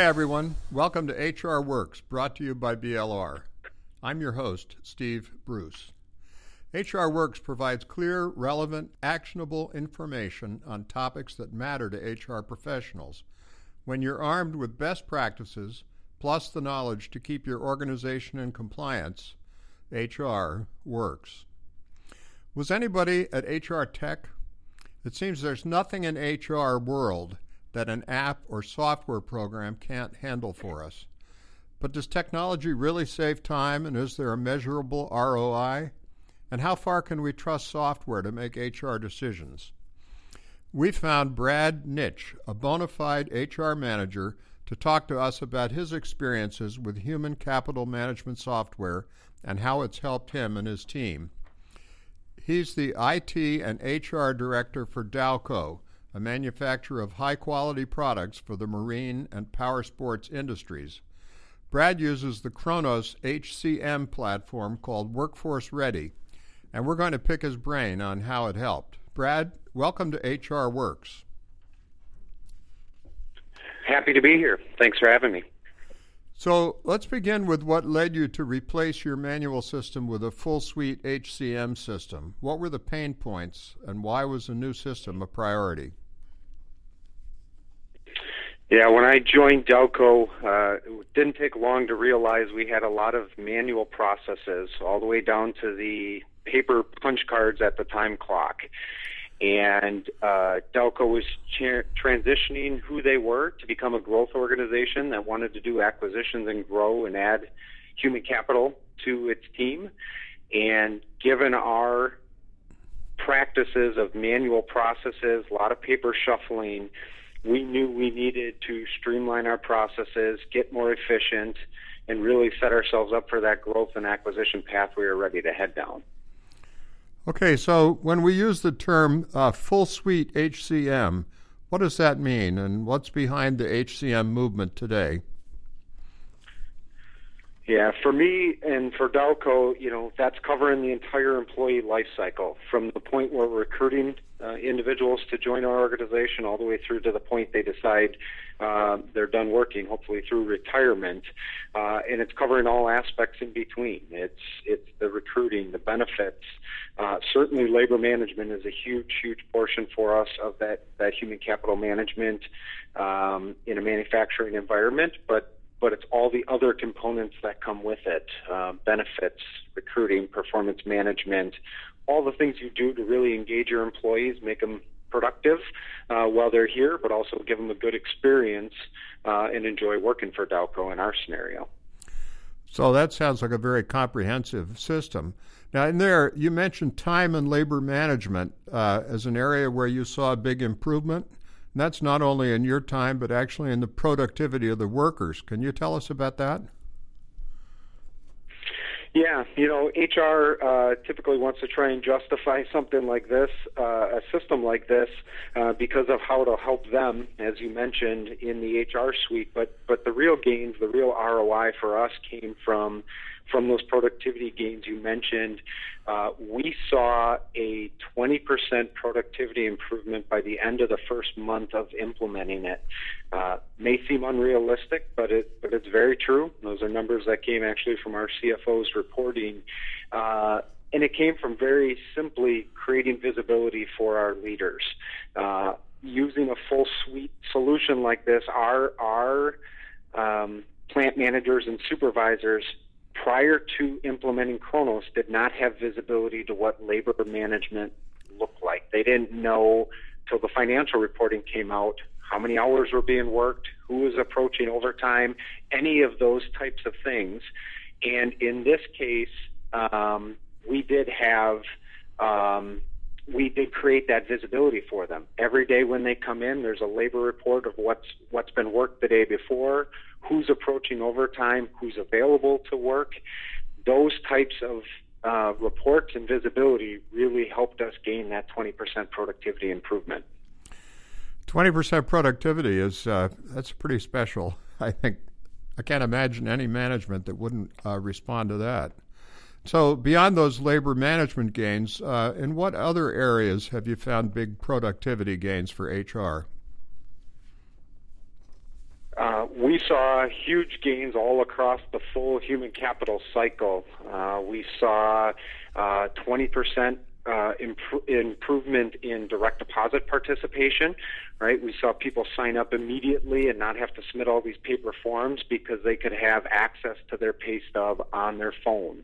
Hi, everyone. Welcome to HR Works, brought to you by BLR. I'm your host, Steve Bruce. HR Works provides clear, relevant, actionable information on topics that matter to HR professionals. When you're armed with best practices, plus the knowledge to keep your organization in compliance, HR works. Was anybody at HR Tech? It seems there's nothing in HR world that an app or software program can't handle for us. But does technology really save time and is there a measurable ROI? And how far can we trust software to make HR decisions? We found Brad Nitch, a bona fide HR manager, to talk to us about his experiences with human capital management software and how it's helped him and his team. He's the IT and HR director for Dowco, a manufacturer of high quality products for the marine and power sports industries. Brad uses the Kronos HCM platform called Workforce Ready, and we're going to pick his brain on how it helped. Brad, welcome to HR Works. Happy to be here. Thanks for having me. So let's begin with what led you to replace your manual system with a full suite HCM system. What were the pain points, and why was a new system a priority? Yeah, when I joined Dowco, uh, it didn't take long to realize we had a lot of manual processes, all the way down to the paper punch cards at the time clock. And uh, Dowco was transitioning who they were to become a growth organization that wanted to do acquisitions and grow and add human capital to its team. And given our practices of manual processes, a lot of paper shuffling, we knew we needed to streamline our processes, get more efficient, and really set ourselves up for that growth and acquisition path we were ready to head down. Okay, so when we use the term uh, full suite HCM, what does that mean, and what's behind the HCM movement today? Yeah, for me and for Dowco, you know, that's covering the entire employee life cycle from the point where we're recruiting uh, individuals to join our organization all the way through to the point they decide uh, they're done working, hopefully through retirement. Uh, and it's covering all aspects in between. It's it's the recruiting, the benefits. Uh, certainly, labor management is a huge, huge portion for us of that that human capital management um, in a manufacturing environment, but but it's all the other components that come with it uh, benefits, recruiting, performance management, all the things you do to really engage your employees, make them productive uh, while they're here, but also give them a good experience uh, and enjoy working for Dowco in our scenario. So that sounds like a very comprehensive system. Now, in there, you mentioned time and labor management uh, as an area where you saw a big improvement. And that's not only in your time, but actually in the productivity of the workers. Can you tell us about that? Yeah, you know, HR uh, typically wants to try and justify something like this, uh, a system like this, uh, because of how it'll help them, as you mentioned in the HR suite. But but the real gains, the real ROI for us came from from those productivity gains you mentioned, uh, we saw a 20% productivity improvement by the end of the first month of implementing it. Uh, may seem unrealistic, but it but it's very true. Those are numbers that came actually from our CFO's reporting. Uh, and it came from very simply creating visibility for our leaders. Uh, using a full suite solution like this, our our um, plant managers and supervisors prior to implementing Kronos did not have visibility to what labor management looked like. They didn't know till the financial reporting came out how many hours were being worked, who was approaching overtime, any of those types of things. And in this case, um, we did have um, we did create that visibility for them. Every day when they come in, there's a labor report of what's what's been worked the day before, who's approaching overtime, who's available to work. Those types of uh, reports and visibility really helped us gain that 20% productivity improvement. 20% productivity is uh, that's pretty special. I think I can't imagine any management that wouldn't uh, respond to that. So, beyond those labor management gains, uh, in what other areas have you found big productivity gains for HR? Uh, we saw huge gains all across the full human capital cycle. Uh, we saw uh, 20% uh, imp- improvement in direct deposit participation, right? We saw people sign up immediately and not have to submit all these paper forms because they could have access to their pay stub on their phone.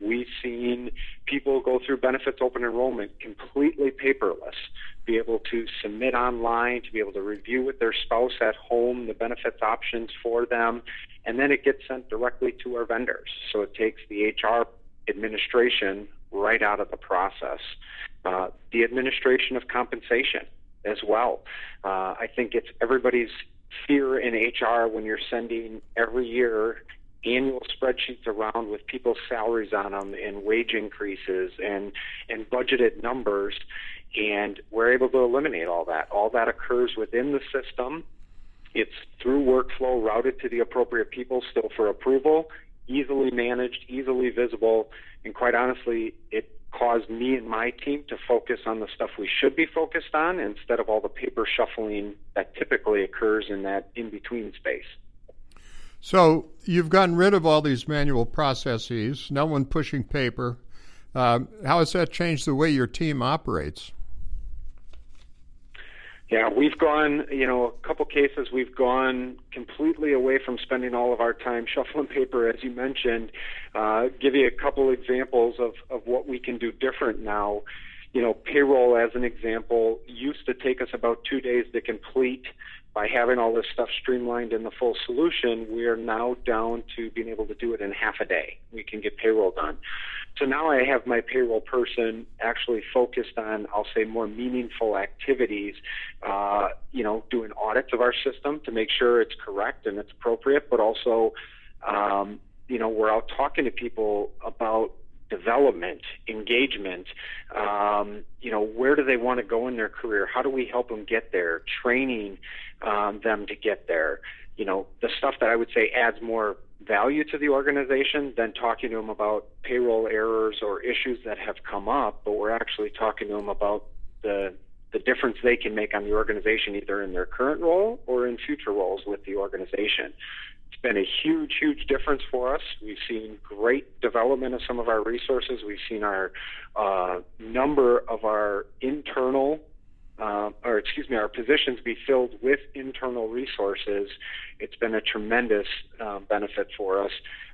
We've seen people go through benefits open enrollment completely paperless, be able to submit online, to be able to review with their spouse at home the benefits options for them, and then it gets sent directly to our vendors. So it takes the HR administration right out of the process. Uh, the administration of compensation as well. Uh, I think it's everybody's fear in HR when you're sending every year annual spreadsheets around with people's salaries on them and wage increases and and budgeted numbers and we're able to eliminate all that all that occurs within the system it's through workflow routed to the appropriate people still for approval easily managed easily visible and quite honestly, it caused me and my team to focus on the stuff we should be focused on instead of all the paper shuffling that typically occurs in that in between space. So you've gotten rid of all these manual processes, no one pushing paper. Uh, how has that changed the way your team operates? Yeah, we've gone, you know, a couple cases we've gone completely away from spending all of our time shuffling paper, as you mentioned. Uh, give you a couple examples of, of what we can do different now. You know, payroll, as an example, used to take us about two days to complete by having all this stuff streamlined in the full solution, we are now down to being able to do it in half a day. We can get payroll done. So now I have my payroll person actually focused on, I'll say, more meaningful activities. Uh, you know, doing audits of our system to make sure it's correct and it's appropriate, but also, um, you know, we're out talking to people about development, engagement. Um, you know, where do they want to go in their career? How do we help them get there? Training um, them to get there. You know, the stuff that I would say adds more value to the organization than talking to them about payroll errors or issues that have come up, but we're actually talking to them about the the difference they can make on the organization either in their current role or in future roles with the organization. Been a huge, huge difference for us. We've seen great development of some of our resources. We've seen our uh, number of our internal, uh, or excuse me, our positions be filled with internal resources. It's been a tremendous uh, benefit for us.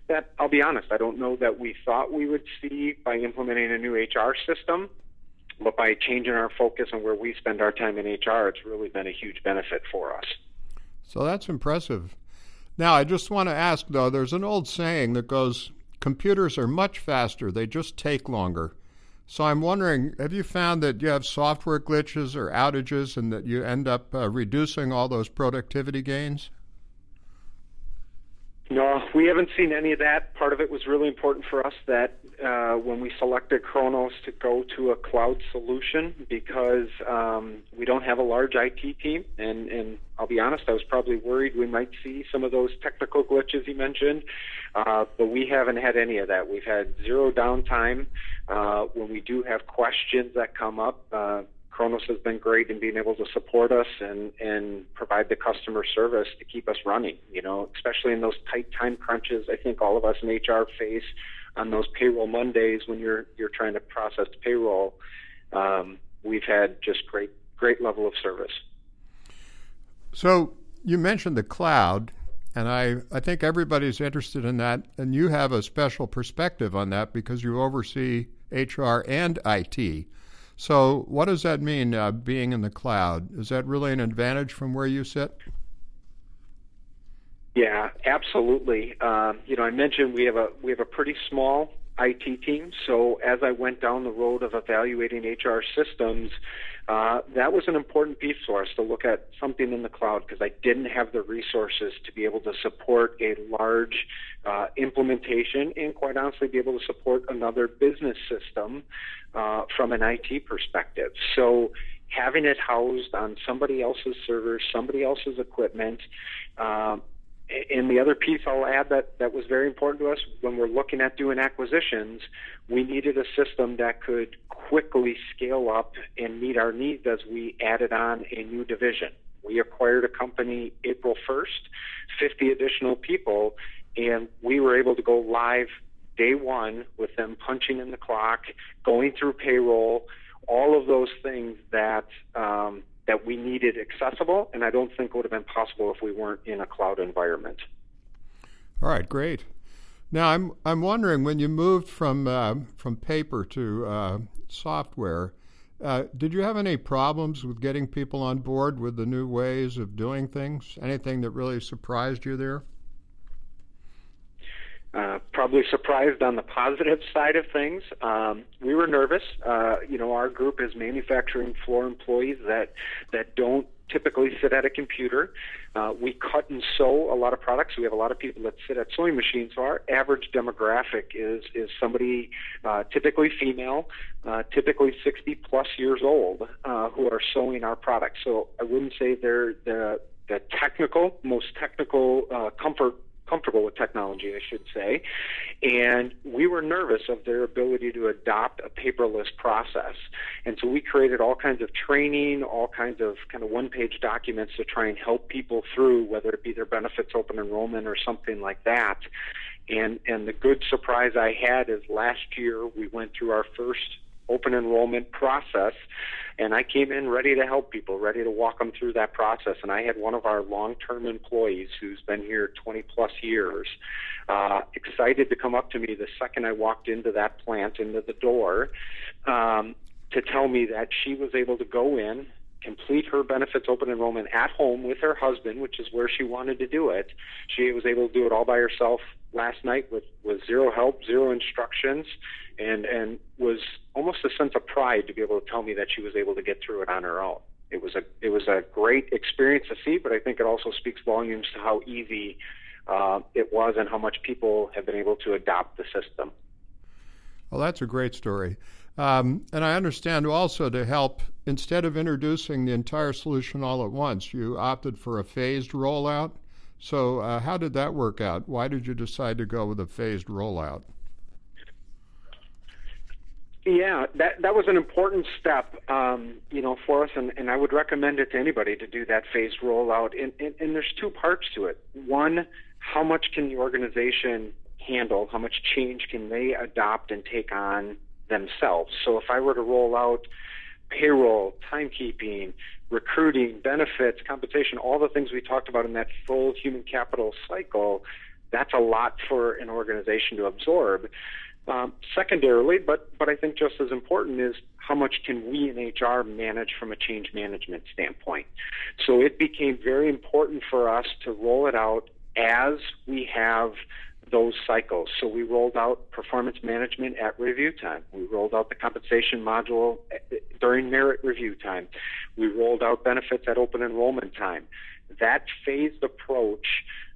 That I'll be honest, I don't know that we thought we would see by implementing a new HR system, but by changing our focus on where we spend our time in HR, it's really been a huge benefit for us. So that's impressive. Now, I just want to ask though, there's an old saying that goes, computers are much faster, they just take longer. So I'm wondering, have you found that you have software glitches or outages and that you end up uh, reducing all those productivity gains? No, we haven't seen any of that. Part of it was really important for us that uh, when we selected Kronos to go to a cloud solution because um, we don't have a large IT team, and, and I'll be honest, I was probably worried we might see some of those technical glitches you mentioned, uh, but we haven't had any of that. We've had zero downtime. Uh, when we do have questions that come up, uh, Kronos has been great in being able to support us and, and provide the customer service to keep us running, you know, especially in those tight time crunches I think all of us in HR face on those payroll Mondays when you're you're trying to process payroll. Um, we've had just great great level of service. So you mentioned the cloud, and I, I think everybody's interested in that, and you have a special perspective on that because you oversee HR and IT. So, what does that mean, uh, being in the cloud? Is that really an advantage from where you sit? Yeah, absolutely. Um, you know, I mentioned we have a we have a pretty small IT team. So as I went down the road of evaluating HR systems, uh, that was an important piece for us to look at something in the cloud because I didn't have the resources to be able to support a large uh, implementation and, quite honestly, be able to support another business system uh, from an IT perspective. So having it housed on somebody else's servers, somebody else's equipment. Uh, and the other piece I'll add that, that was very important to us when we're looking at doing acquisitions, we needed a system that could quickly scale up and meet our needs as we added on a new division. We acquired a company April 1st, 50 additional people, and we were able to go live day one with them punching in the clock, going through payroll, all of those things that um, that we needed accessible, and I don't think it would have been possible if we weren't in a cloud environment. All right, great. Now I'm I'm wondering when you moved from uh, from paper to uh, software, uh, did you have any problems with getting people on board with the new ways of doing things? Anything that really surprised you there? Uh, probably surprised on the positive side of things. Um, we were nervous. Uh, you know, our group is manufacturing floor employees that that don't typically sit at a computer. Uh, we cut and sew a lot of products. We have a lot of people that sit at sewing machines. So our average demographic is is somebody uh, typically female, uh, typically 60 plus years old, uh, who are sewing our products. So I wouldn't say they're the the technical, most technical uh, comfort comfortable with technology, I should say. And we were nervous of their ability to adopt a paperless process. And so we created all kinds of training, all kinds of kind of one page documents to try and help people through, whether it be their benefits open enrollment or something like that. And, and the good surprise I had is last year we went through our first open enrollment process. And I came in ready to help people, ready to walk them through that process. And I had one of our long term employees who's been here 20 plus years, uh, excited to come up to me the second I walked into that plant, into the door, um, to tell me that she was able to go in, complete her benefits open enrollment at home with her husband, which is where she wanted to do it. She was able to do it all by herself last night with, with zero help, zero instructions, and, and was almost a sense of pride to be able to tell me that she was able to get through it on her own. It was a it was a great experience to see, but I think it also speaks volumes to how easy uh, it was and how much people have been able to adopt the system. Well, that's a great story. Um, and I understand also to help, instead of introducing the entire solution all at once, you opted for a phased rollout. So, uh, how did that work out? Why did you decide to go with a phased rollout? Yeah, that that was an important step, um, you know, for us, and, and I would recommend it to anybody to do that phased rollout. And, and, and there's two parts to it. One, how much can the organization handle? How much change can they adopt and take on themselves? So if I were to roll out payroll, timekeeping, recruiting, benefits, compensation, all the things we talked about in that full human capital cycle, that's a lot for an organization to absorb. Um, secondarily, but but I think just as important is how much can we in HR manage from a change management standpoint. So it became very important for us to roll it out as we have those cycles. So we rolled out performance management at review time. We rolled out the compensation module eh, during merit review time. We rolled out benefits at open enrollment time. That phased approach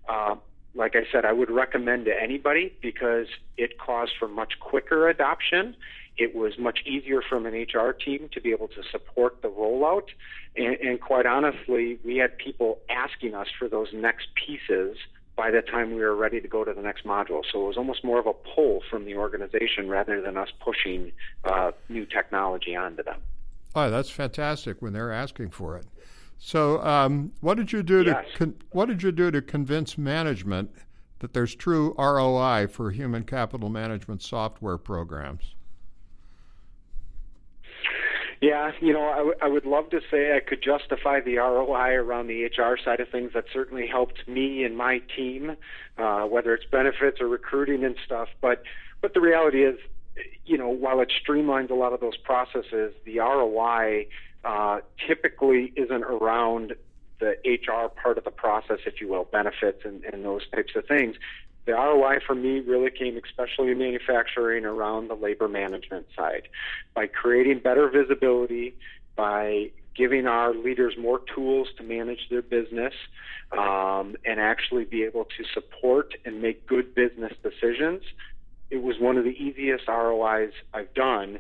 uh, like I said, I would recommend to anybody because it caused for much quicker adoption. It was much easier from an HR team to be able to support the rollout. And, and quite honestly, we had people asking us for those next pieces by the time we were ready to go to the next module. So it was almost more of a pull from the organization rather than us pushing uh, new technology onto them. Oh, that's fantastic when they're asking for it. So, um, what did you do yes. to con- what did you do to convince management that there's true ROI for human capital management software programs? Yeah, you know, I, w- I would love to say I could justify the ROI around the HR side of things. That certainly helped me and my team, uh, whether it's benefits or recruiting and stuff. But but the reality is, you know, while it streamlines a lot of those processes, the ROI uh, typically isn't around the HR part of the process, if you will, benefits and, and those types of things. The ROI for me really came, especially in manufacturing, around the labor management side. By creating better visibility, by giving our leaders more tools to manage their business um, and actually be able to support and make good business decisions, it was one of the easiest ROIs I've done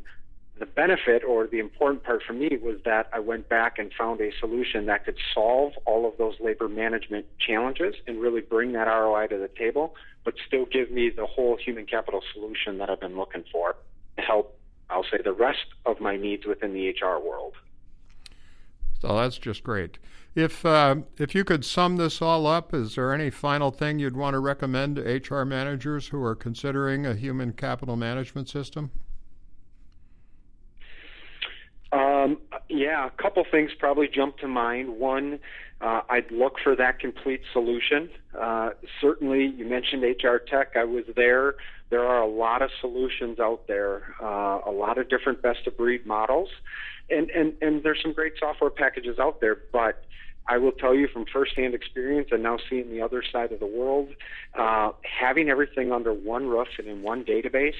the benefit or the important part for me was that I went back and found a solution that could solve all of those labor management challenges and really bring that ROI to the table, but still give me the whole human capital solution that I've been looking for to help, I'll say, the rest of my needs within the HR world. So that's just great. If uh, if you could sum this all up, is there any final thing you'd want to recommend to HR managers who are considering a human capital management system? Um, yeah, a couple things probably jump to mind. One, uh, I'd look for that complete solution. Uh, certainly, you mentioned HR Tech. I was there. There are a lot of solutions out there, uh, a lot of different best of breed models, and, and, and there's some great software packages out there. But I will tell you from firsthand experience and now seeing the other side of the world, uh, having everything under one roof and in one database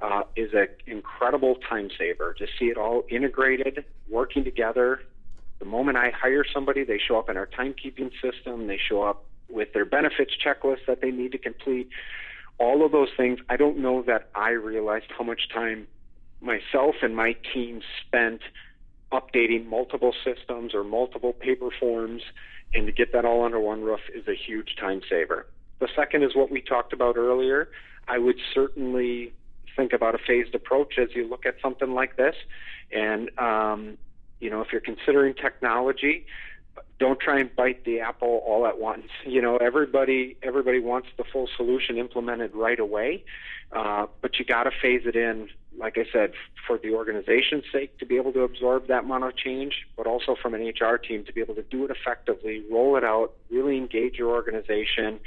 uh, is an incredible time saver to see it all integrated, working together. The moment I hire somebody, they show up in our timekeeping system, they show up with their benefits checklist that they need to complete. All of those things, I don't know that I realized how much time myself and my team spent updating multiple systems or multiple paper forms, and to get that all under one roof is a huge time saver. The second is what we talked about earlier. I would certainly think about a phased approach as you look at something like this. And, um, you know, if you're considering technology, don't try and bite the apple all at once. You know, everybody everybody wants the full solution implemented right away, uh, but you got to phase it in. Like I said, for the organization's sake to be able to absorb that amount of change, but also from an HR team to be able to do it effectively, roll it out, really engage your organization.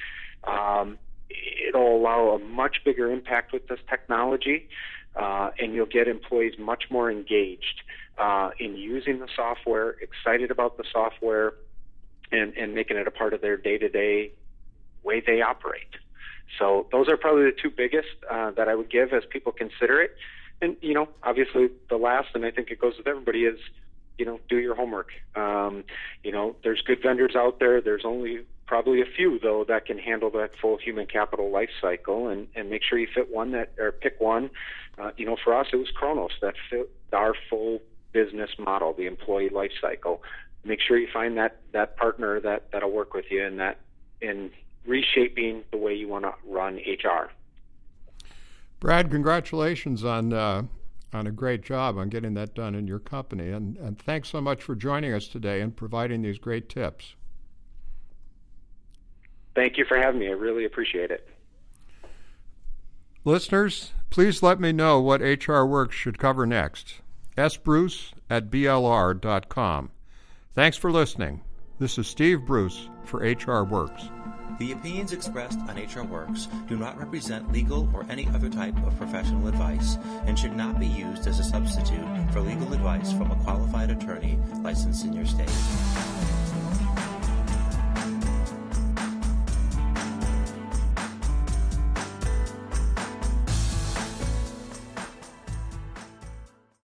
Um, it'll allow a much bigger impact with this technology, uh, and you'll get employees much more engaged uh, in using the software, excited about the software, and, and making it a part of their day to day way they operate. So those are probably the two biggest uh, that I would give as people consider it. And you know, obviously the last, and I think it goes with everybody, is you know, do your homework. Um, you know, there's good vendors out there. There's only probably a few though that can handle that full human capital life cycle and, and make sure you fit one that or pick one. Uh, you know, for us it was Kronos that fit our full business model, the employee life cycle. Make sure you find that that partner that that'll work with you in that in reshaping the way you want to run HR. Brad, congratulations on uh, on a great job on getting that done in your company, and and thanks so much for joining us today and providing these great tips. Thank you for having me. I really appreciate it. Listeners, please let me know what HR Works should cover next. sbruce at blr.com. Thanks for listening. This is Steve Bruce for HR Works. The opinions expressed on HR Works do not represent legal or any other type of professional advice and should not be used as a substitute for legal advice from a qualified attorney licensed in your state.